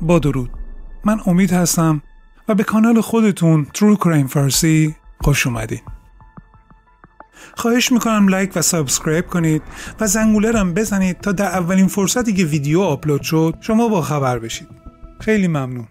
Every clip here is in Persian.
با درود. من امید هستم و به کانال خودتون True Crime فارسی خوش اومدید خواهش می‌کنم like و subscribe کنید و زنگوله رم بزنید تا در اولین فرصتی که ویدیو آپلود شد شما با خبر بشید. خیلی ممنون.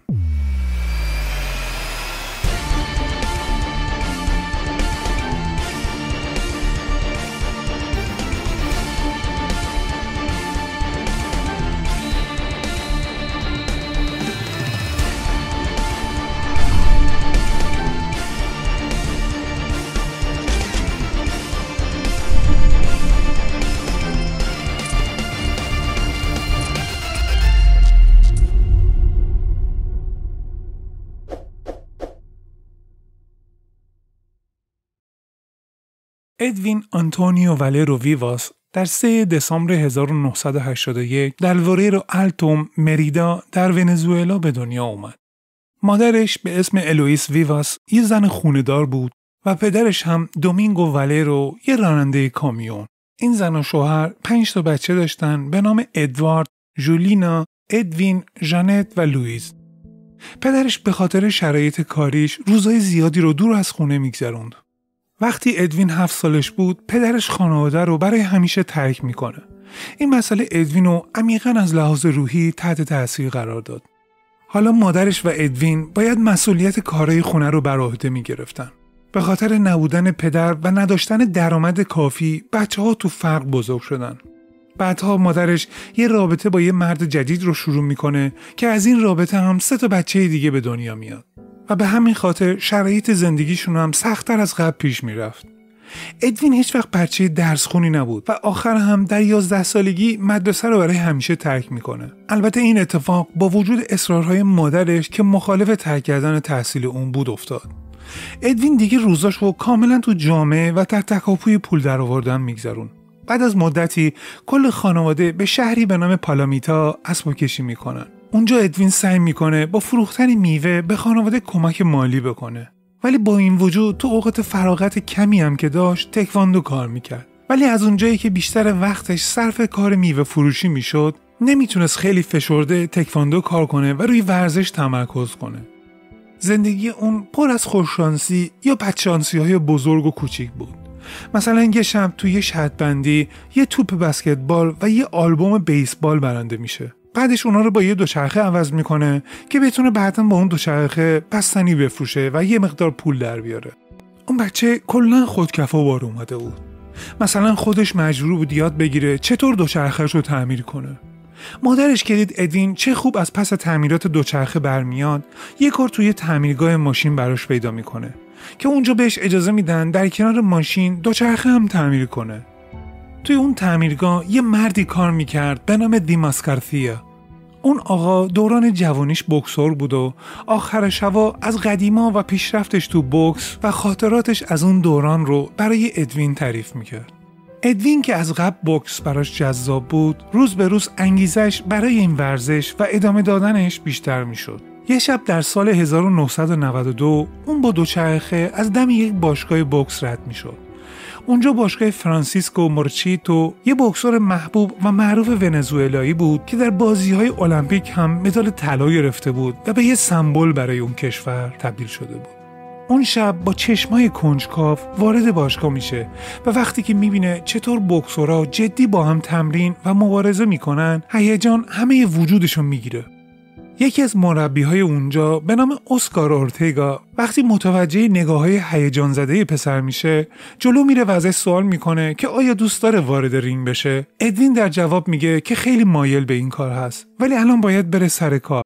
ادوین آنتونیو والرو ویواس در 3 دسامبر 1981 در بولرو آلتو مریدا در ونزوئلا به دنیا اومد. مادرش به اسم الویس ویواس یه زن خونه دار بود و پدرش هم دومینگو والرو یه راننده کامیون. این زن و شوهر پنج تا بچه داشتن به نام ادوارد، جولینا، ادوین، جانت و لوئیس. پدرش به خاطر شرایط کاریش روزای زیادی رو دور از خونه میگذروند. وقتی ادوین هفت سالش بود پدرش خانواده رو برای همیشه ترک می‌کنه. این مسئله ادوین رو عمیقا از لحاظ روحی تحت تاثیر قرار داد. حالا مادرش و ادوین باید مسئولیت کارهای خونه رو بر عهده می‌گرفتن. به خاطر نبودن پدر و نداشتن درآمد کافی بچه ها تو فرق بزرگ شدن. بعدها مادرش یه رابطه با یه مرد جدید رو شروع می‌کنه که از این رابطه هم سه تا بچه دیگه به دنیا میاد. و به همین خاطر شرایط زندگیشون هم سختتر از قبل پیش می‌رفت. ادوین هیچ وقت بچه درس خونی نبود و آخر هم در 11 سالگی مدرسه رو برای همیشه ترک می‌کنه. البته این اتفاق با وجود اصرارهای مادرش که مخالف ترک کردن تحصیل اون بود افتاد. ادوین دیگه روزاش رو کاملا تو جامعه و در تکاپوی پول درآوردن میگذرون. بعد از مدتی کل خانواده به شهری به نام پالامیتا اسب کشی می‌کنن. اونجا ادوین سعی می‌کنه با فروختن میوه به خانواده کمک مالی بکنه. ولی با این وجود تو اوقات فراغت کمی هم که داشت تکواندو کار می‌کرد. ولی از اونجایی که بیشتر وقتش صرف کار میوه فروشی می‌شد نمی‌تونست خیلی فشرده تکواندو کار کنه و روی ورزش تمرکز کنه. زندگی اون پر از خوششانسی یا بدشانسی های بزرگ و کوچیک بود. مثلا یه شب توی یه بندی یه توپ بسکتبال و یه آلبوم بیسبال برنده میشه. بعدش اونا رو با یه دوچرخه عوض می‌کنه که بتونه بعدا با اون دوچرخه بستنی بفروشه و یه مقدار پول در بیاره. اون بچه کلا خودکفا بار اومده بود. مثلا خودش مجبور بود یاد بگیره چطور دوچرخهش رو تعمیر کنه. مادرش که دید ادوین چه خوب از پس تعمیرات دوچرخه برمیاد یه کار توی تعمیرگاه ماشین براش پیدا می‌کنه که اونجا بهش اجازه میدن در کنار ماشین دوچرخه هم تعمیر کنه. توی اون تعمیرگاه یه مردی کار می‌کرد به نام دیماسکارثیا اون آقا دوران جوانیش بکسور بود و آخر شبا از قدیما و پیشرفتش تو بکس و خاطراتش از اون دوران رو برای ادوین تعریف می‌کرد. ادوین که از قبل بکس براش جذاب بود روز به روز انگیزش برای این ورزش و ادامه دادنش بیشتر می‌شد. یه شب در سال 1992 اون با دوچرخه از دم یک باشگاه بکس رد می‌شد. اونجا باشگاه فرانسیسکو مورچیتو یه بکسور محبوب و معروف ونزوئلایی بود که در بازی های المپیک هم مدال طلا گرفته بود و به یه سمبل برای اون کشور تبدیل شده بود. اون شب با چشمای کنجکاف وارد باشگاه میشه و وقتی که می‌بینه چطور بکسورا جدی با هم تمرین و مبارزه می‌کنن هیجان همه وجودشون می‌گیره. یکی از مربی های اونجا به نام اسکار اورتگا وقتی متوجه نگاه های هیجان زده پسر میشه جلو میره و ازش سوال می‌کنه که آیا دوست داره وارد رینگ بشه. ادوین در جواب میگه که خیلی مایل به این کار هست ولی الان باید بره سر کار.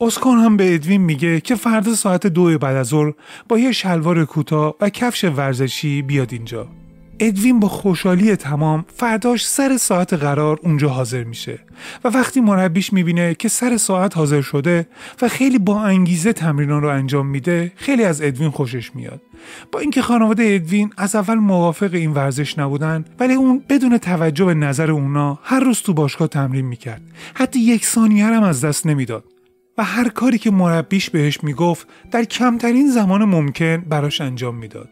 اسکار هم به ادوین میگه که فردا ساعت دو بعد از ظهر با یه شلوار کوتاه و کفش ورزشی بیاد اینجا. ادوین با خوشحالی تمام فرداش سر ساعت قرار اونجا حاضر میشه و وقتی مربیش می‌بینه که سر ساعت حاضر شده و خیلی با انگیزه تمرینان رو انجام میده خیلی از ادوین خوشش میاد. با اینکه خانواده ادوین از اول موافق این ورزش نبودن ولی اون بدون توجه به نظر اونا هر روز تو باشگاه تمرین می‌کرد. حتی یک ثانیه هم از دست نمی‌داد. و هر کاری که مربیش بهش می‌گفت در کمترین زمان ممکن براش انجام می‌داد.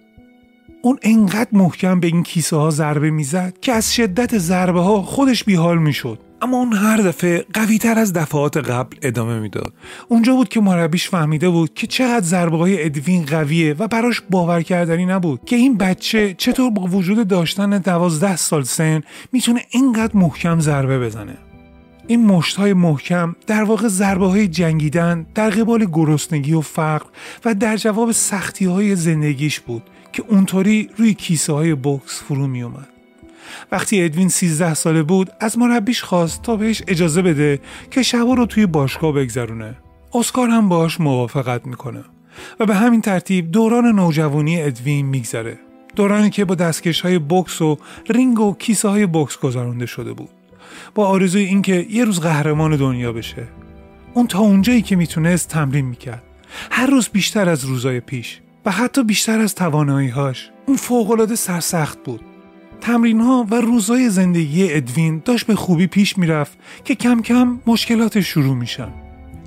اون انقدر محکم به این کیسه ها ضربه می‌زد که از شدت ضربه ها خودش بیحال می‌شد. اما اون هر دفعه قوی تر از دفعات قبل ادامه می‌داد. اونجا بود که مربیش فهمیده بود که چقدر ضربه های ادوین قویه و براش باور کردنی نبود که این بچه چطور با وجود داشتن دوازده سال سن می‌تونه اینقدر محکم ضربه بزنه. این مشت های محکم در واقع ضربه های جنگیدن در قبال گرسنگی و فقر و در جواب سختی های زندگیش بود که اونطوری روی کیسه های بوکس فرو می اومد. وقتی ادوین 13 ساله بود از مربیش خواست تا بهش اجازه بده که شبا رو توی باشگاه بگذرونه. اسکار هم باش موافقت می‌کنه و به همین ترتیب دوران نوجوانی ادوین میگذره. دورانی که با دستکش های بوکس و رینگ و کیسه های بوکس گذرانده شده بود. با آرزوی اینکه یه روز قهرمان دنیا بشه. اون تا اونجایی که می‌تونست تمرین می‌کرد. هر روز بیشتر از روزای پیش. و حتی بیشتر از تواناییهاش اون فوقالعاده سرسخت بود تمرین ها و روزای زندگی ادوین داشت به خوبی پیش می‌رفت که کم کم مشکلاتش شروع میشن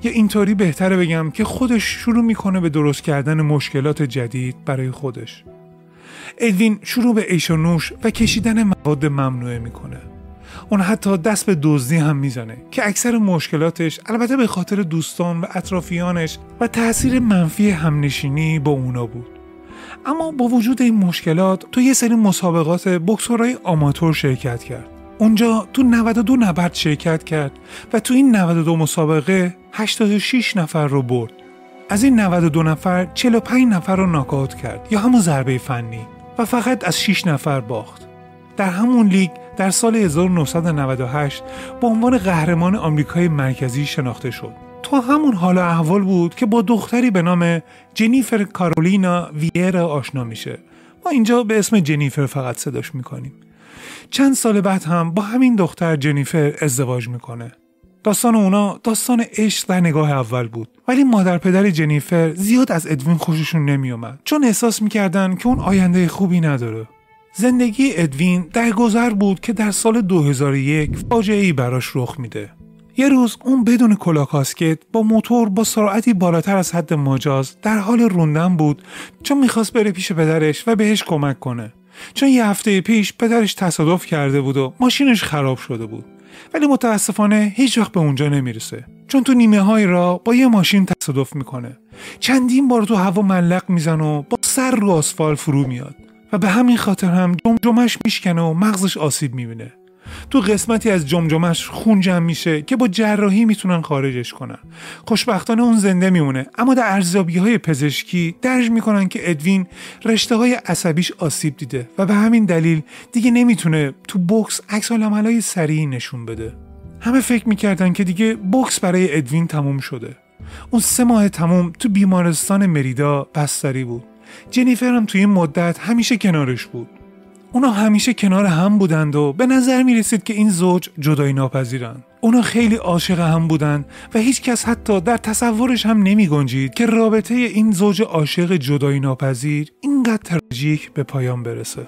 یا اینطوری بهتره بگم که خودش شروع می‌کنه به درست کردن مشکلات جدید برای خودش ادوین شروع به ایش و نوش و کشیدن مواد ممنوعه می‌کنه اون حتی دست به دزدی هم می‌زنه که اکثر مشکلاتش البته به خاطر دوستان و اطرافیانش و تاثیر منفی همنشینی با اونا بود. اما با وجود این مشکلات تو یه سری مسابقات بکسورای آماتور شرکت کرد. اونجا تو 92 نبرد شرکت کرد و تو این 92 مسابقه 86 نفر رو برد. از این 92 نفر 45 نفر رو ناکاوت کرد یا همون ضربه فنی و فقط از 6 نفر باخت. در همون لیگ در سال 1998 به عنوان قهرمان آمریکای مرکزی شناخته شد. تو همون حال احوال بود که با دختری به نام جنیفر کارولینا ویرا آشنا میشه. ما اینجا به اسم جنیفر فقط صداش می‌کنیم. چند سال بعد هم با همین دختر جنیفر ازدواج می‌کنه. داستان اونا داستان عشق در نگاه اول بود ولی مادر پدر جنیفر زیاد از ادوین خوششون نمیومد چون احساس می‌کردن که اون آینده خوبی نداره زندگی ادوین در گذر بود که در سال 2001 فاجعه ای براش رخ میده. یه روز اون بدون کلاه کاسکت با موتور با سرعتی بالاتر از حد مجاز در حال روندن بود چون می‌خواست بره پیش پدرش و بهش کمک کنه. چون یه هفته پیش پدرش تصادف کرده بود و ماشینش خراب شده بود. ولی متاسفانه هیچ وقت به اونجا نمی‌رسه چون تو نیمه های را با یه ماشین تصادف می‌کنه چندین بار تو هوا ملق میزن و با سر رو آسفال فرو میاد و به همین خاطر هم جمجمش میشکنه و مغزش آسیب می‌بینه. تو قسمتی از جمجمش خون جمع میشه که با جراحی می‌تونن خارجش کنن. خوشبختانه اون زنده میمونه اما در ارزیابی های پزشکی درج می‌کنن که ادوین رشته های عصبیش آسیب دیده و به همین دلیل دیگه نمی‌تونه تو بوکس عکس های سریعی نشون بده. همه فکر می‌کردن که دیگه بوکس برای ادوین تموم شده. اون سه ماه تموم تو بیمارستان مریدا بستری بود. جنیفر هم توی این مدت همیشه کنارش بود اونا همیشه کنار هم بودند و به نظر می رسید که این زوج جدایی ناپذیرند اونا خیلی عاشق هم بودن و هیچ کس حتی در تصورش هم نمی گنجید که رابطه این زوج عاشق جدایی ناپذیر اینقدر تراژیک به پایان برسه.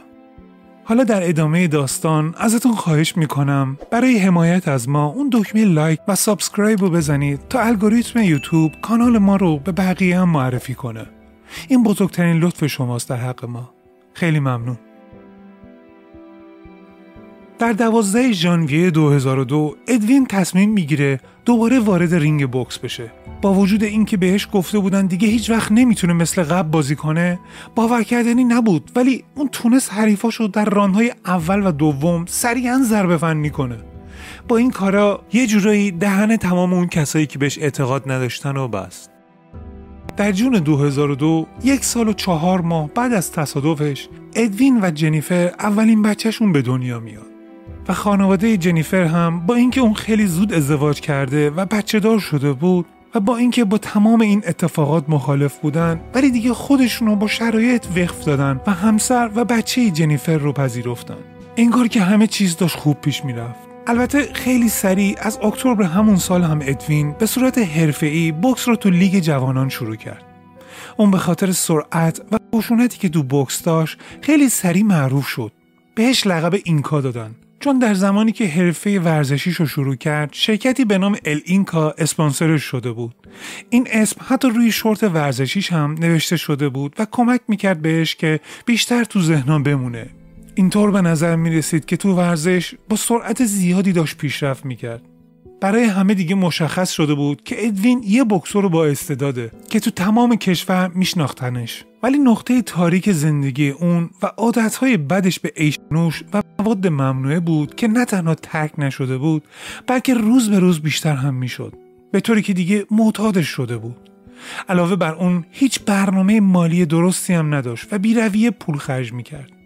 حالا در ادامه داستان ازتون خواهش می‌کنم برای حمایت از ما اون دکمه like و subscribe رو بزنید تا الگوریتم یوتیوب کانال ما رو به بقیه هم معرفی کنه. این بزرگترین لطف شماست در حق ما. خیلی ممنون. در دوازده ژانویه 2002 ادوین تصمیم می‌گیره دوباره وارد رینگ بوکس بشه با وجود اینکه بهش گفته بودن دیگه هیچ وقت نمی‌تونه مثل قبل بازی کنه باور کردنی نبود ولی اون تونست حریفاشو در رانهای اول و دوم سریعا ضربه فنی کنه با این کارا یه جورایی دهن تمام اون کسایی که بهش اعتقاد نداشتن و بست در جون 2002 یک سال و چهار ماه بعد از تصادفش ادوین و جنیفر اولین بچهشون به دنیا میاد. و خانواده جنیفر هم با اینکه اون خیلی زود ازدواج کرده و بچه دار شده بود و با اینکه با تمام این اتفاقات مخالف بودن ولی دیگه خودشون رو با شرایط وقف دادن و همسر و بچه جنیفر رو پذیرفتن. انگار که همه چیز داشت خوب پیش می‌رفت. البته خیلی سریع از اکتبر همون سال هم ادوین به صورت حرفه‌ای بوکس رو تو لیگ جوانان شروع کرد. اون به خاطر سرعت و خشونتی که تو بوکس داشت خیلی سریع معروف شد. بهش لقب اینکا دادن. چون در زمانی که حرفه ورزشیش رو شروع کرد شرکتی به نام ال اینکا اسپانسرش شده بود. این اسم حتی روی شورت ورزشیش هم نوشته شده بود و کمک می‌کرد بهش که بیشتر تو ذهنان بمونه. اینطور به نظر می رسید که تو ورزش با سرعت زیادی داشت پیشرفت می‌کرد. برای همه دیگه مشخص شده بود که ادوین یه بکسور با استعداده که تو تمام کشور میشناختنش. ولی نقطه تاریک زندگی اون و عادتهای بدش به ایشنوش و مواد ممنوعه بود که نه تنها ترک نشده بود بلکه روز به روز بیشتر هم می‌شد. به طوری که دیگه معتادش شده بود. علاوه بر اون هیچ برنامه مالی درستی هم نداشت و بیرویه پول خرج می‌کرد.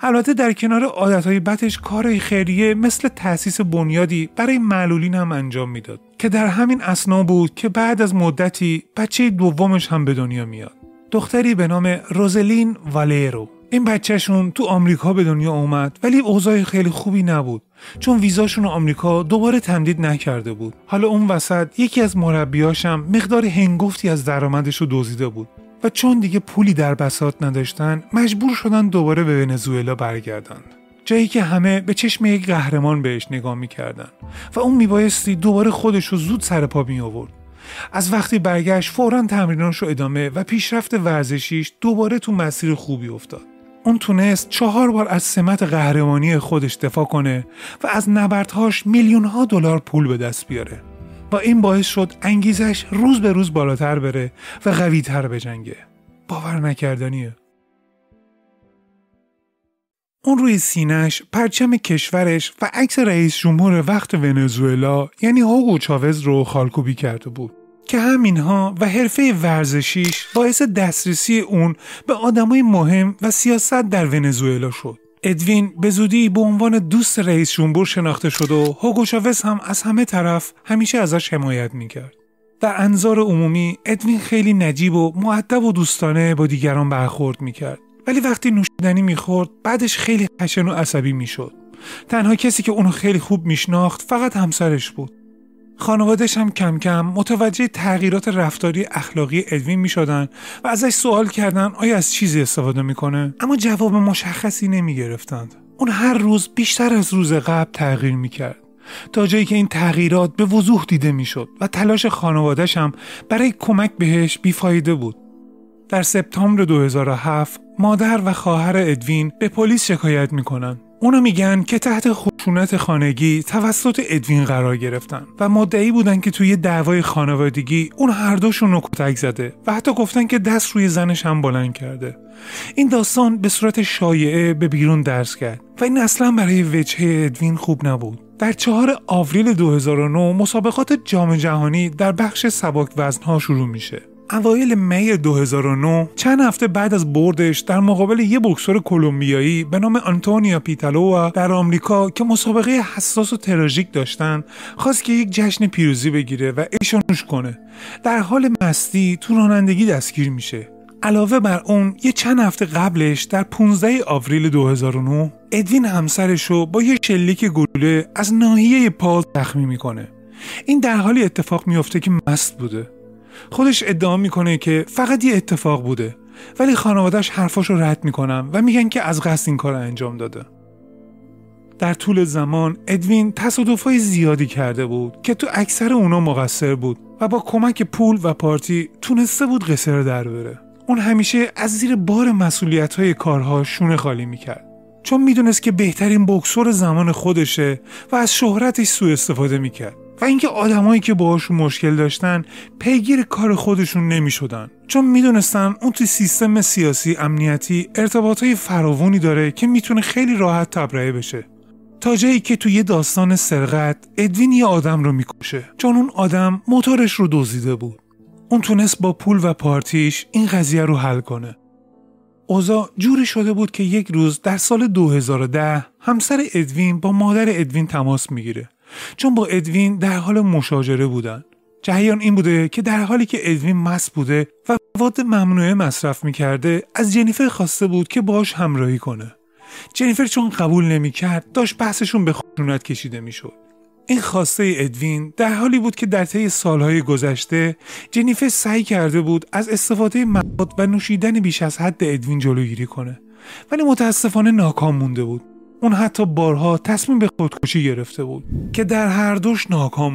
البته در کنار عادتهای بدش کارهای خیریه مثل تأسیس بنیادی برای معلولین هم انجام می‌داد که در همین اسنا بود که بعد از مدتی بچه دومش هم به دنیا میاد. دختری به نام روزلین والیرو. این بچهشون تو آمریکا به دنیا اومد ولی اوضاع خیلی خوبی نبود چون ویزاشون آمریکا دوباره تمدید نکرده بود. حالا اون وسط یکی از مربیاشم مقدار هنگفتی از درآمدش رو دزدیده بود. و چون دیگه پولی در بسات نداشتن مجبور شدن دوباره به ونزوئلا برگردن. جایی که همه به چشم یک قهرمان بهش نگاه می‌کردن و اون میبایستی دوباره خودش رو زود سر پا می آورد از وقتی برگشت فورا تمریناش رو ادامه و پیشرفت ورزشیش دوباره تو مسیر خوبی افتاد. اون تونست چهار بار از سمت قهرمانی خودش دفاع کنه و از نبردهاش میلیون ها دلار پول به دست بیاره. و این باعث شد انگیزش روز به روز بالاتر بره و قوی تر بجنگه باور نکردنیه اون روی سینش پرچم کشورش و عکس رئیس جمهور وقت ونزوئلا یعنی هوگو چاوز رو خالکوبی کرده بود. که همینها و حرفه ورزشیش باعث دسترسی اون به آدمای مهم و سیاست در ونزوئلا شد. ادوین به زودی به عنوان دوست رئیس جمهور شناخته شد و هوگو شاوز هم از همه طرف همیشه ازش حمایت می‌کرد. در انظار عمومی ادوین خیلی نجیب و معدب و دوستانه با دیگران برخورد می‌کرد. ولی وقتی نوشیدنی می‌خورد بعدش خیلی خشن و عصبی می‌شد. تنها کسی که اونو خیلی خوب میشناخت فقط همسرش بود. خانوادش هم کم کم متوجه تغییرات رفتاری اخلاقی ادوین می شدن و ازش سوال کردن آیا از چیزی استفاده می‌کنه اما جواب مشخصی نمی گرفتند. اون هر روز بیشتر از روز قبل تغییر می کرد. تا جایی که این تغییرات به وضوح دیده می‌شد و تلاش خانوادش هم برای کمک بهش بیفایده بود. در سپتامبر 2007 مادر و خواهر ادوین به پلیس شکایت می‌کنن اونا میگن که تحت خشونت خانگی توسط ادوین قرار گرفتن و مدعی بودن که توی دعوای خانوادگی اون هر دوشون رو کتک زده و حتی گفتن که دست روی زنش هم بلند کرده. این داستان به صورت شایعه به بیرون درس کرد و این اصلا برای وجهه ادوین خوب نبود. در چهار آوریل 2009 مسابقات جام جهانی در بخش سبک وزنها شروع میشه. اوایل می 2009 چند هفته بعد از بردش در مقابل یه بکسور کلمبیایی به نام آنتونیا پیتالوا در آمریکا که مسابقه حساس و تراژیک داشتن خواست که یک جشن پیروزی بگیره و ایشانوش کنه. در حال مستی تو رانندگی دستگیر میشه. علاوه بر اون یه چند هفته قبلش در 15 آوریل 2009 ادوین همسرش رو با یه شلیک گلوله از ناحیه پا زخمی می‌کنه. این در حالی اتفاق میفته که مست بوده. خودش ادعا می‌کنه که فقط یه اتفاق بوده ولی خانوادهش حرفاش رو رد می‌کنن و میگن که از قصد این کار انجام داده. در طول زمان ادوین تصادفهای زیادی کرده بود که تو اکثر اونا مقصر بود و با کمک پول و پارتی تونسته بود قصر در بره. اون همیشه از زیر بار مسئولیت های کارها شونه خالی می‌کرد. چون می‌دونست که بهترین بکسور زمان خودشه و از شهرتش سوء استفاده می‌کرد. و اینکه آدمایی که باهاشون مشکل داشتن پیگیر کار خودشون نمی‌شدن. چون می‌دونستن اون توی سیستم سیاسی امنیتی ارتباطهای فراوانی داره که می‌تونه خیلی راحت تبرئه بشه. تا جایی که توی داستان سرقت ادوین یه آدم رو می‌کشه. چون اون آدم موتورش رو دزدیده بود. اون تونست با پول و پارتیش این قضیه رو حل کنه. اوزا جوری شده بود که یک روز در سال 2010 همسر ادوین با مادر ادوین تماس می‌گیره. چون با ادوین در حال مشاجره بودن. جریان این بوده که در حالی که ادوین مس بوده و مواد ممنوعه مصرف می‌کرده از جنیفر خواسته بود که باش همراهی کنه. جنیفر چون قبول نمی‌کرد داشت بحثشون به خشونت کشیده می‌شد. این خواسته ادوین در حالی بود که در طی سالهای گذشته جنیفر سعی کرده بود از استفاده مواد و نوشیدن بیش از حد ادوین جلوگیری کنه. ولی متاسفانه ناکام مونده بود. اون حتی بارها تصمیم به خودکشی گرفته بود که در هر دوش ناکام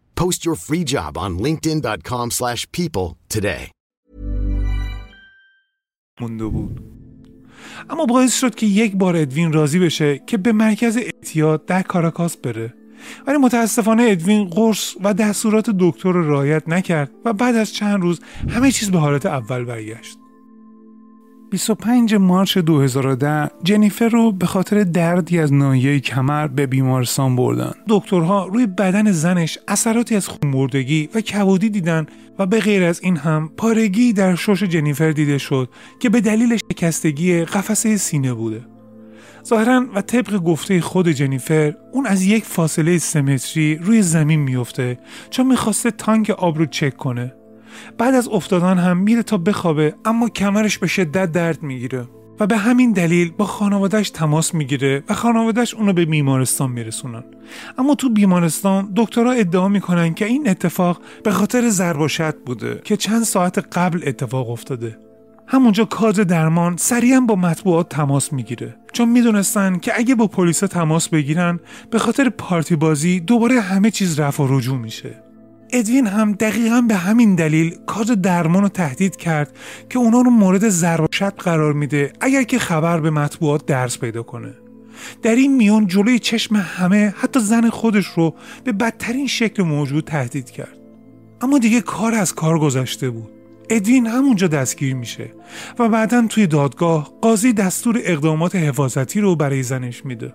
Post your free job on linkedin.com slash people today. مونده بود. اما باعث شد که یک بار ادوین راضی بشه که به مرکز اعتیاد در کاراکاس بره. ولی متاسفانه ادوین قرص و دستورات دکتر رو رعایت نکرد و بعد از چند روز همه چیز به حالت اول برگشت. 25 مارچ 2010 جنیفر رو به خاطر دردی از ناحیه کمر به بیمارستان بردن. دکترها روی بدن زنش اثراتی از خونبردگی و کبودی دیدن و به غیر از این هم پارگی در شش جنیفر دیده شد که به دلیل شکستگی قفسه سینه بوده. ظاهرا و طبق گفته خود جنیفر اون از یک فاصله سمتری روی زمین میفته چون می‌خواسته تانک آب رو چک کنه بعد از افتادن هم میره تا بخوابه اما کمرش به شدت درد می‌گیره و به همین دلیل با خانوادهش تماس می‌گیره و خانوادهش اونو به بیمارستان میرسونن. اما تو بیمارستان دکترها ادعا می‌کنن که این اتفاق به خاطر ضرباشت بوده که چند ساعت قبل اتفاق افتاده. همونجا کادر درمان سریعا با مطبوعات تماس می‌گیره چون می‌دونستن که اگه با پلیس تماس بگیرن به خاطر پارتی بازی دوباره همه چیز رفع و رجوع میشه. ادوین هم دقیقا به همین دلیل کادر درمان رو تهدید کرد که اونا رو مورد ضربشت قرار میده اگر که خبر به مطبوعات درس پیدا کنه. در این میون جلوی چشم همه حتی زن خودش رو به بدترین شکل موجود تهدید کرد. اما دیگه کار از کار گذشته بود. ادوین همونجا دستگیر میشه و بعدا توی دادگاه قاضی دستور اقدامات حفاظتی رو برای زنش میده.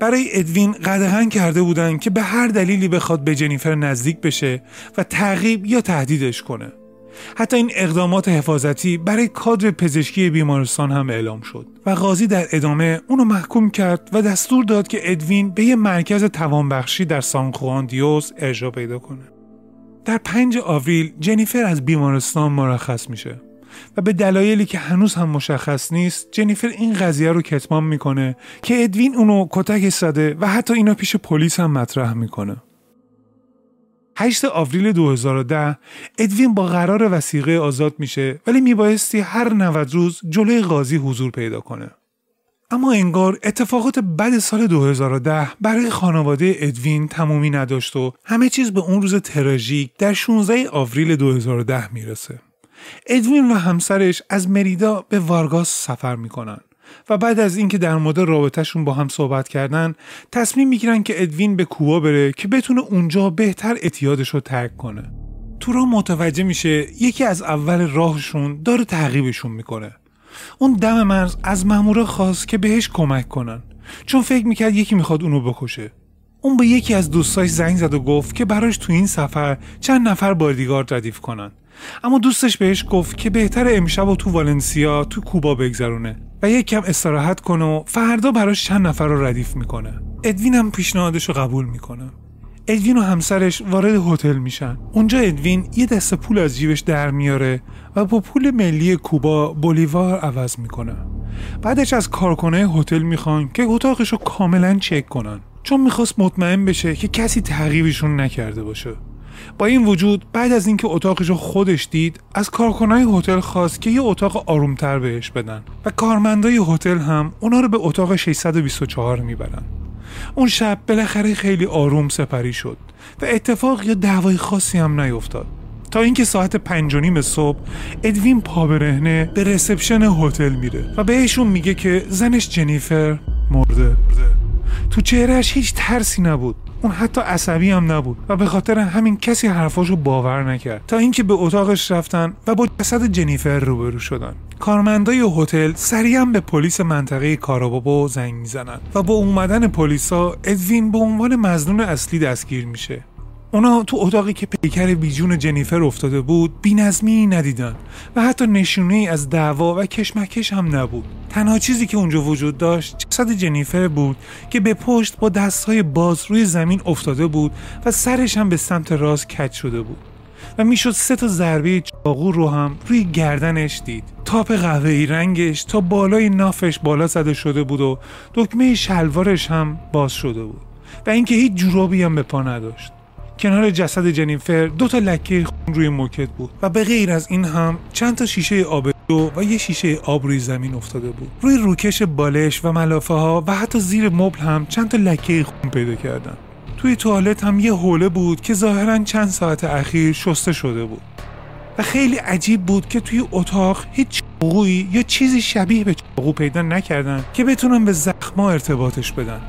برای ادوین قدغن کرده بودن که به هر دلیلی بخواد به جنیفر نزدیک بشه و تعقیب یا تهدیدش کنه حتی این اقدامات حفاظتی برای کادر پزشکی بیمارستان هم اعلام شد و قاضی در ادامه اونو محکوم کرد و دستور داد که ادوین به یه مرکز توانبخشی در سان دیوس ارجاع پیدا کنه. در 5 آوریل جنیفر از بیمارستان مرخص میشه و به دلایلی که هنوز هم مشخص نیست جنیفر این قضیه رو کتمان می‌کنه که ادوین اونو کتک زده و حتی اینا پیش پلیس هم مطرح می‌کنه 8 آوریل 2010 ادوین با قرار وسیقه آزاد میشه ولی میبایستی هر 90 روز جلوی قاضی حضور پیدا کنه. اما انگار اتفاقات بد سال 2010 برای خانواده ادوین تمومی نداشت و همه چیز به اون روز تراژیک در 16 آوریل 2010 می‌رسه. ادوین و همسرش از مریدا به وارگاس سفر می‌کنن. و بعد از اینکه در مورد رابطهشون با هم صحبت کردن تصمیم می‌گیرن که ادوین به کوبا بره که بتونه اونجا بهتر اعتیادش رو ترک کنه. تورا متوجه میشه یکی از اول راهشون داره تعقیبشون می‌کنه. اون دم مرز از مامورا خواست که بهش کمک کنن چون فکر می‌کرد یکی می‌خواد اونو بکشه. اون به یکی از دوستاش زنگ زد و گفت که براش تو این سفر چند نفر بادیگارد ردیف کنن. اما دوستش بهش گفت که بهتر امشب و تو والنسیا تو کوبا بگذرونه و یک کم استراحت کنه و فردا براش چند نفر رو ردیف می‌کنه. ادوین هم پیشنهادش رو قبول می‌کنه. ادوین و همسرش وارد هتل میشن. اونجا ادوین یه دست پول از جیبش در میاره و با پول ملی کوبا بولیوار عوض می‌کنه. بعدش از کارکنه هتل می‌خوان که اتاقش رو کاملا چک کنن. چون می‌خواست مطمئن بشه که کسی تعقیبشون نکرده باشه. با این وجود بعد از اینکه اتاقش رو خودش دید از کارکنای هتل خواست که یه اتاق آرومتر بهش بدن و کارمندای هتل هم اونا رو به اتاق 624 می‌برن. اون شب بالاخره خیلی آروم سپری شد و اتفاق یا دعوای خاصی هم نیفتاد. تا اینکه ساعت پنج و نیم صبح ادوین پا برهنه به رسپشن هتل میره و بهشون میگه که زنش جنیفر مرده. تو چهرهش هیچ ترسی نبود. اون حتی عصبی هم نبود و به خاطر همین کسی حرفاشو باور نکرد. تا اینکه به اتاقش رفتن و با جسد جنیفر روبرو شدن. کارمندای هتل سریعا به پلیس منطقه کارابابو زنگ می‌زنن و با اومدن پلیسا ادوین به عنوان مزنون اصلی دستگیر میشه. اونا تو اتاقی که پیکر بیجون جنیفر افتاده بود بینظمی ندیدن و حتی نشونه ای از دعوا و کشمکش هم نبود. تنها چیزی که اونجا وجود داشت جسد جنیفر بود که به پشت با دستهای باز روی زمین افتاده بود و سرش هم به سمت راست کج شده بود. و می‌شد سه تا ضربه چاقو رو هم روی گردنش دید. تاپ قهوه‌ای رنگش تا بالای نافش بالا زده شده بود و دکمه شلوارش هم باز شده بود. و اینکه هیچ جورابی هم به پا نداشت. کنار جسد جنیفر دو تا لکه خون روی موکت بود و به غیر از این هم چند تا شیشه آب دو و یه شیشه آب روی زمین افتاده بود. روی روکش بالش و ملافه ها و حتی زیر مبل هم چند تا لکه خون پیدا کردن. توی توالت هم یه حوله بود که ظاهرا چند ساعت اخیر شسته شده بود. و خیلی عجیب بود که توی اتاق هیچ چاقویی یا چیزی شبیه به چاقو پیدا نکردن که بتونن به زخما ارتباطش بدن.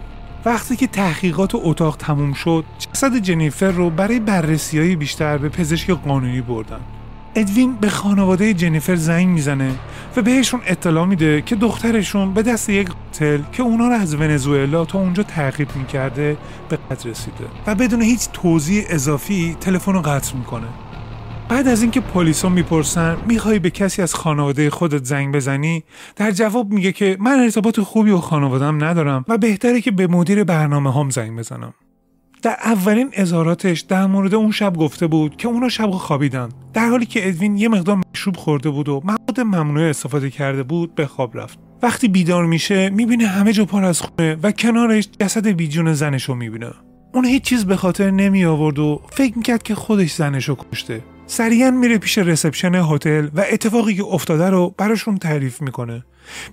وقتی که تحقیقات اتاق تموم شد جسد جنیفر رو برای بررسی بیشتر به پزشک قانونی بردن. ادوین به خانواده جنیفر زنگ می‌زنه و بهشون اطلاع میده که دخترشون به دست یک قاتل که اونا رو از ونزوئلا تا اونجا تعقیب می‌کرده به قتل رسیده و بدون هیچ توضیح اضافی تلفن رو قطع می‌کنه. بعد از اینکه پلیسا می‌پرسن می‌خوای به کسی از خانواده خودت زنگ بزنی؟ در جواب میگه که من ارتباط خوبی و خانوادم ندارم و بهتره که به مدیر برنامه هم زنگ بزنم. در اولین اظهاراتش در مورد اون شب گفته بود که اونا شب خوابیدن در حالی که ادوین یه مقدار مشروب خورده بود و مواد ممنوع استفاده کرده بود به خواب رفت. وقتی بیدار میشه می‌بینه همه جا پر از خونه و کنارش جسد بیجون زنش رو می‌بینه. اون هیچ چیز به خاطر نمی آورد و فکر می‌کرد که خودش زنش کشته. سریعا میره پیش رسپشن هتل و اتفاقی که افتاده رو براشون تعریف می‌کنه.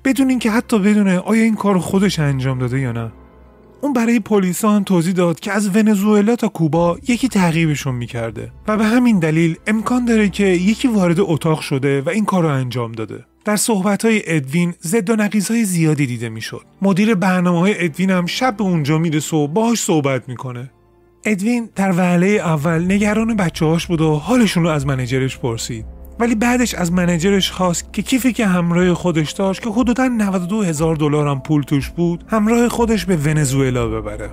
بدون اینکه حتی بدونه آیا این کار خودش انجام داده یا نه. اون برای پلیسا هم توضیح داد که از ونزوئلا تا کوبا یکی تعقیبشون می‌کرده و به همین دلیل امکان داره که یکی وارد اتاق شده و این کار رو انجام داده. در صحبت های ادوین زد و نقیز های زیادی دیده می‌شد. مدیر برنامه های ادوین هم شب به اونجا می‌رسه و باهاش صحبت می‌کنه. ادوین در وهله اول نگران بچه هاش بود و حالشون رو از منیجرش پرسید. ولی بعدش از منیجرش خواست که کیفی که همراه خودش داشت که حدودا 92 هزار دلار هم پول توش بود همراه خودش به ونزوئلا ببره.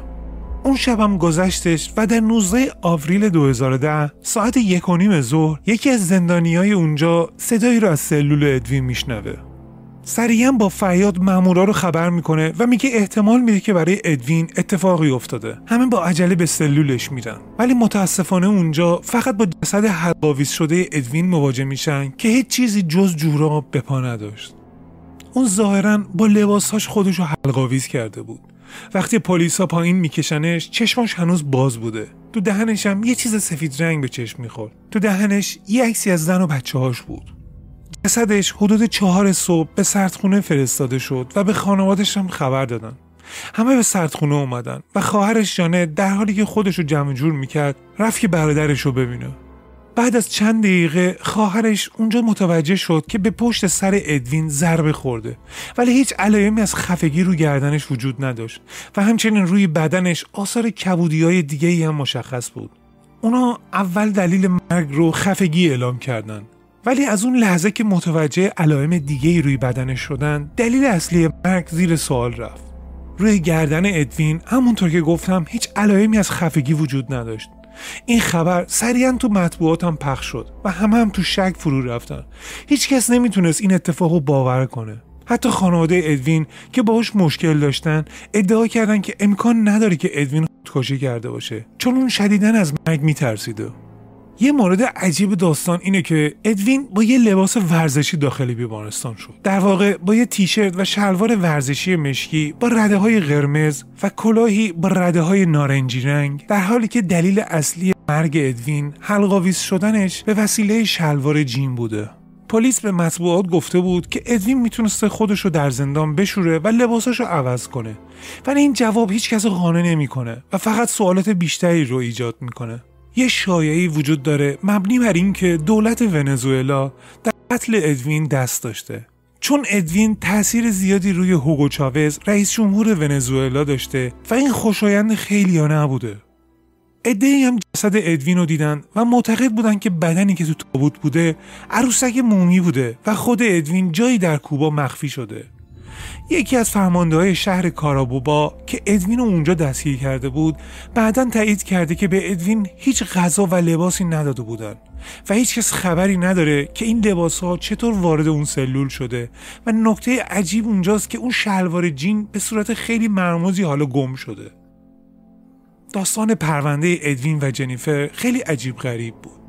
اون شبم گذشتش و در 19 آوریل 2010 ساعت یک و نیم ظهر یکی از زندانی های اونجا صدایی رو از سلول ادوین میشنوه. سریعا با فریاد مامورا رو خبر می‌کنه و میگه احتمال میده که برای ادوین اتفاقی افتاده. همه با عجله به سلولش میرن. ولی متاسفانه اونجا فقط با جسد حلاویز شده ادوین مواجه میشن که هیچ چیزی جز جوراب به پا نداشت. اون ظاهرا با لباسهاش خودش رو حلقاویز کرده بود. وقتی پلیسا پایین میکشنش چشماش هنوز باز بوده. تو دهنش هم یه چیز سفید رنگ به چشم می‌خورد. تو دهنش یه عکسی از زن و بچه هاش بود. جسدش حدود چهار صبح به سردخونه فرستاده شد و به خانوادش هم خبر دادن. همه به سردخونه اومدن و خواهرش جانه در حالی که خودش رو جمع جور می‌کرد رفت که برادرش رو ببینه. بعد از چند دقیقه خواهرش اونجا متوجه شد که به پشت سر ادوین ضربه خورده ولی هیچ علائمی از خفگی رو گردنش وجود نداشت و همچنین روی بدنش آثار کبودی های دیگه هم مشخص بود. اونا اول دلیل مرگ رو خفگی اعلام کردن. ولی از اون لحظه که متوجه علائم دیگه ای روی بدنش شدن دلیل اصلی مرگ زیر سوال رفت. روی گردن ادوین همونطور که گفتم هیچ علائمی از خفگی وجود نداشت. این خبر سریعا تو مطبوعات هم پخش شد و همه هم تو شک فرو رفتن. هیچکس نمی‌تونست این اتفاق رو باور کنه. حتی خانواده ادوین که باهاش مشکل داشتن ادعا کردن که امکان نداره که ادوین خودکشی کرده باشه. چون اون شدیدن از مرگ میترسیده. یه مورد عجیب داستان اینه که ادوین با یه لباس ورزشی داخل بیمارستان شد. در واقع با یه تیشرت و شلوار ورزشی مشکی با رده های قرمز و کلاهی با رده های نارنجی رنگ. در حالی که دلیل اصلی مرگ ادوین حلقاویز شدنش به وسیله شلوار جین بوده. پلیس به مطبوعات گفته بود که ادوین می‌تونسته خودش رو در زندان بشوره و لباسش رو عوض کنه. ولی این جواب هیچ کس قانع نمی‌کنه و فقط سوالات بیشتری رو ایجاد می‌کنه. یه شایعی وجود داره مبنی بر اینکه دولت ونزوئلا در قتل ادوین دست داشته. چون ادوین تاثیر زیادی روی هوگو چاوز رئیس جمهور ونزوئلا داشته و این خوشایند خیلی ها نبوده. ادهی هم جسد ادوین رو دیدن و معتقد بودن که بدنی که تو تابوت بوده عروسک مومی بوده و خود ادوین جایی در کوبا مخفی شده. یکی از فرمانده های شهر کارابوبا که ادوین رو اونجا دستگیر کرده بود بعدا تایید کرده که به ادوین هیچ غذا و لباسی نداده بودن و هیچکس خبری نداره که این لباس ها چطور وارد اون سلول شده و نکته عجیب اونجاست که اون شلوار جین به صورت خیلی مرموزی حالا گم شده. داستان پرونده ادوین و جنیفر خیلی عجیب غریب بود.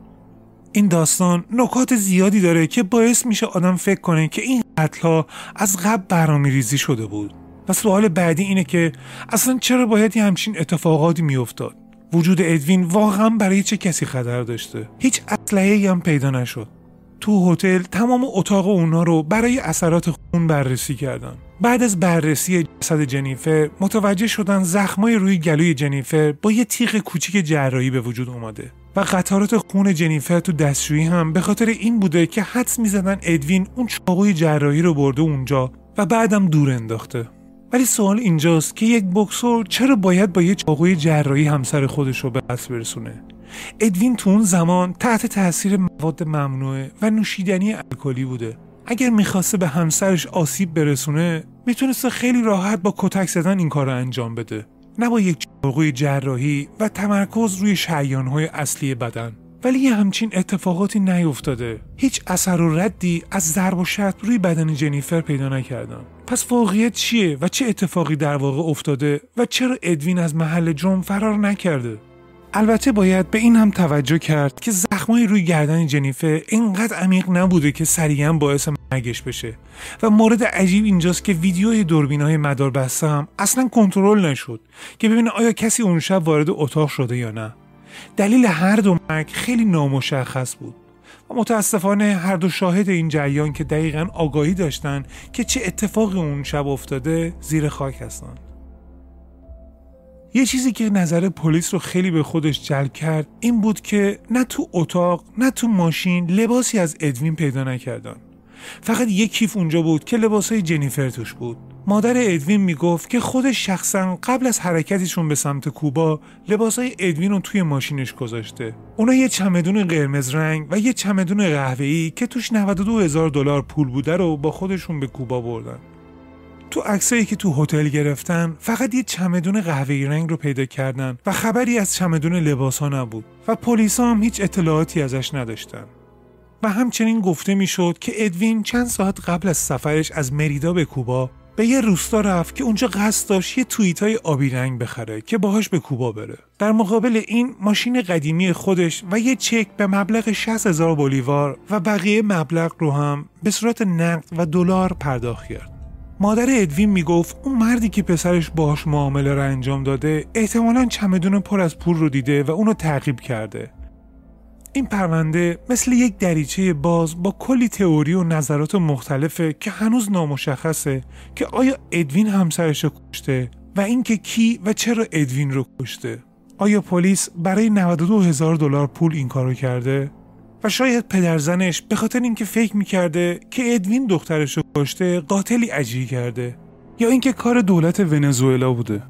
این داستان نکات زیادی داره که باعث میشه آدم فکر کنه که این قتلها از قبل برنامه ریزی شده بود. و سوال بعدی اینه که اصلا چرا باید یه همچین اتفاقاتی میافتاد؟ وجود ادوین واقعا برای چه کسی خطر داشته؟ هیچ اسلحه هم پیدا نشد. تو هتل تمام اتاق اونا رو برای اثرات خون بررسی کردن. بعد از بررسی جسد جنیفر متوجه شدن زخمای روی گلوی جنیفر با یه تیغ کوچیک جراحی به وجود اومده. و قطارات خون جنیفر تو دستشویی هم به خاطر این بوده که حدس می‌زدن ادوین اون چاقوی جراحی رو برده اونجا و بعدم دور انداخته. ولی سوال اینجاست که یک بکسور چرا باید با یه چاقوی جراحی همسر خودش رو به دست برسونه؟ ادوین تو اون زمان تحت تاثیر مواد ممنوعه و نوشیدنی الکلی بوده. اگر می‌خواسته به همسرش آسیب برسونه می‌تونسته خیلی راحت با کتک زدن این کار رو انجام بده. نه با یک چاقوی جراحی و تمرکز روی شیانهای اصلی بدن. ولی یه همچین اتفاقاتی نیفتاده. هیچ اثر و ردی از ضرب و شتم روی بدن جنیفر پیدا نکردم پس واقعیت چیه و چه اتفاقی در واقع افتاده و چرا ادوین از محل جرم فرار نکرده؟ البته باید به این هم توجه کرد که زخمای روی گردن جنیفر اینقدر عمیق نبوده که سریعا باعث مرگش بشه. و مورد عجیب اینجاست که ویدیوی دوربین های مدار بسته هم اصلا کنترل نشد که ببینه آیا کسی اون شب وارد اتاق شده یا نه. دلیل هر دو مرگ خیلی نامشخص بود. و متاسفانه هر دو شاهد این جریان که دقیقا آگاهی داشتن که چه اتفاقی اون شب افتاده زیر خاک هستند. یه چیزی که نظر پلیس رو خیلی به خودش جلب کرد این بود که نه تو اتاق نه تو ماشین لباسی از ادوین پیدا نکردن. فقط یک کیف اونجا بود که لباسای جنیفر توش بود. مادر ادوین می‌گفت که خودش شخصا قبل از حرکتشون به سمت کوبا لباسای ادوین رو توی ماشینش گذاشته. اونا یه چمدون قرمز رنگ و یه چمدون قهوه‌ای که توش 92 هزار دلار پول بوده رو با خودشون به کوبا بردن. تو عکسایی که تو هتل گرفتن فقط یه چمدون قهوه‌ای رنگ رو پیدا کردن و خبری از چمدون لباس ها نبود و پلیس هم هیچ اطلاعاتی ازش نداشتن. و همچنین گفته می‌شد که ادوین چند ساعت قبل از سفرش از مریدا به کوبا به یه روستا رفت که اونجا قصد داشت یه توییت های آبی رنگ بخره که باهاش به کوبا بره. در مقابل این ماشین قدیمی خودش و یه چک به مبلغ 60 هزار بولیوار و بقیه مبلغ رو هم به صورت نقد و دلار پرداخت کرد. مادر ادوین می‌گفت اون مردی که پسرش باهاش معامله را انجام داده احتمالا چمدون پر از پول رو دیده و اونو تعقیب کرده. این پرونده مثل یک دریچه باز با کلی تئوری و نظرات مختلفه که هنوز نامشخصه که آیا ادوین همسرش رو کشته و اینکه کی و چرا ادوین رو کشته؟ آیا پلیس برای 92 هزار دلار پول این کارو کرده؟ و شاید پدرزنش به خاطر اینکه فکر می‌کرده که ادوین دخترش رو کشته قاتلی عجیب کرده. یا اینکه کار دولت ونزوئلا بوده.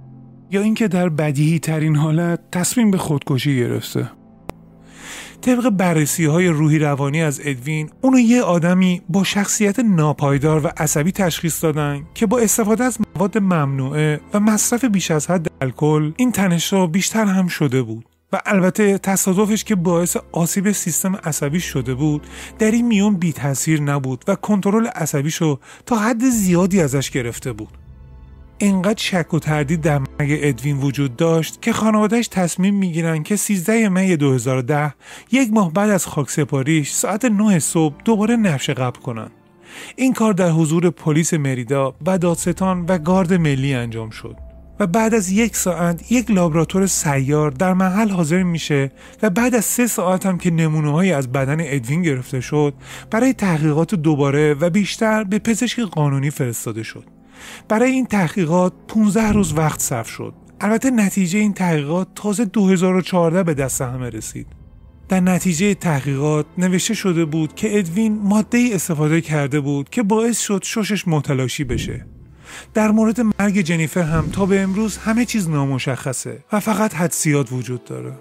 یا اینکه در بدیهی ترین حالت تصمیم به خودکشی گرفته. طبق بررسی های روحی روانی از ادوین اونو یه آدمی با شخصیت ناپایدار و عصبی تشخیص دادن که با استفاده از مواد ممنوعه و مصرف بیش از حد الکل این تنشا بیشتر هم شده بود. و البته تصادفش که باعث آسیب سیستم عصبی شده بود در این میون بی تاثیر نبود و کنترل عصبیشو تا حد زیادی ازش گرفته بود. اینقدر شک و تردید در مرگ ادوین وجود داشت که خانوادهش تصمیم می‌گیرن که 13 می 2010 یک ماه بعد از خاکسپاریش ساعت 9 صبح دوباره نفش قبل کنن. این کار در حضور پلیس مریدا و دادستان و گارد ملی انجام شد. و بعد از یک ساعت یک لابراتور سیار در محل حاضر میشه و بعد از سه ساعت هم که نمونه از بدن ادوین گرفته شد برای تحقیقات دوباره و بیشتر به پزشک قانونی فرستاده شد. برای این تحقیقات 15 روز وقت صرف شد. البته نتیجه این تحقیقات تازه 2014 به دست همه رسید. در نتیجه تحقیقات نوشته شده بود که ادوین ماده ای استفاده کرده بود که باعث شد ششش متلاشی بشه. در مورد مرگ جنیفر هم تا به امروز همه چیز نامشخصه و فقط حدسیات وجود داره.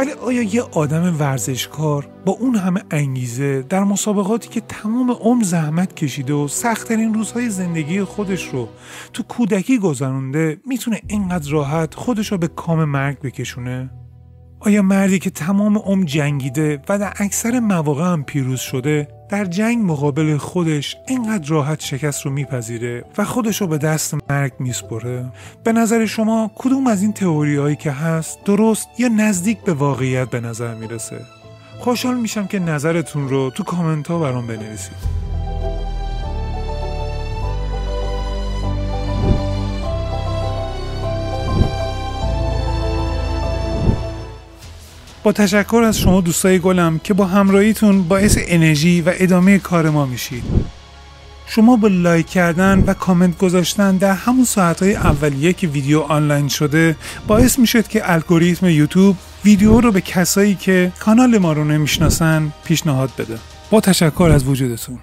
ولی آیا یه آدم ورزشکار با اون همه انگیزه در مسابقاتی که تمام عمر زحمت کشیده و سختترین روزهای زندگی خودش رو تو کودکی گذرونده می‌تونه اینقدر راحت خودش رو به کام مرگ بکشونه؟ آیا مردی که تمام عمر جنگیده و در اکثر مواقع هم پیروز شده در جنگ مقابل خودش اینقدر راحت شکست رو میپذیره و خودش رو به دست مرگ میسپره. به نظر شما کدوم از این هایی که هست درست یا نزدیک به واقعیت به نظر می‌رسه؟ خوشحال میشم که نظرتون رو تو کامنت ها برام بنویسید. با تشکر از شما دوستای گلم که با همراهیتون باعث انرژی و ادامه کار ما میشید. شما با لایک کردن و کامنت گذاشتن در همون ساعتهای اولیه که ویدیو آنلاین شده باعث می‌شد که الگوریتم یوتیوب ویدیو رو به کسایی که کانال ما رو نمی‌شناسن پیشنهاد بده. با تشکر از وجودتون.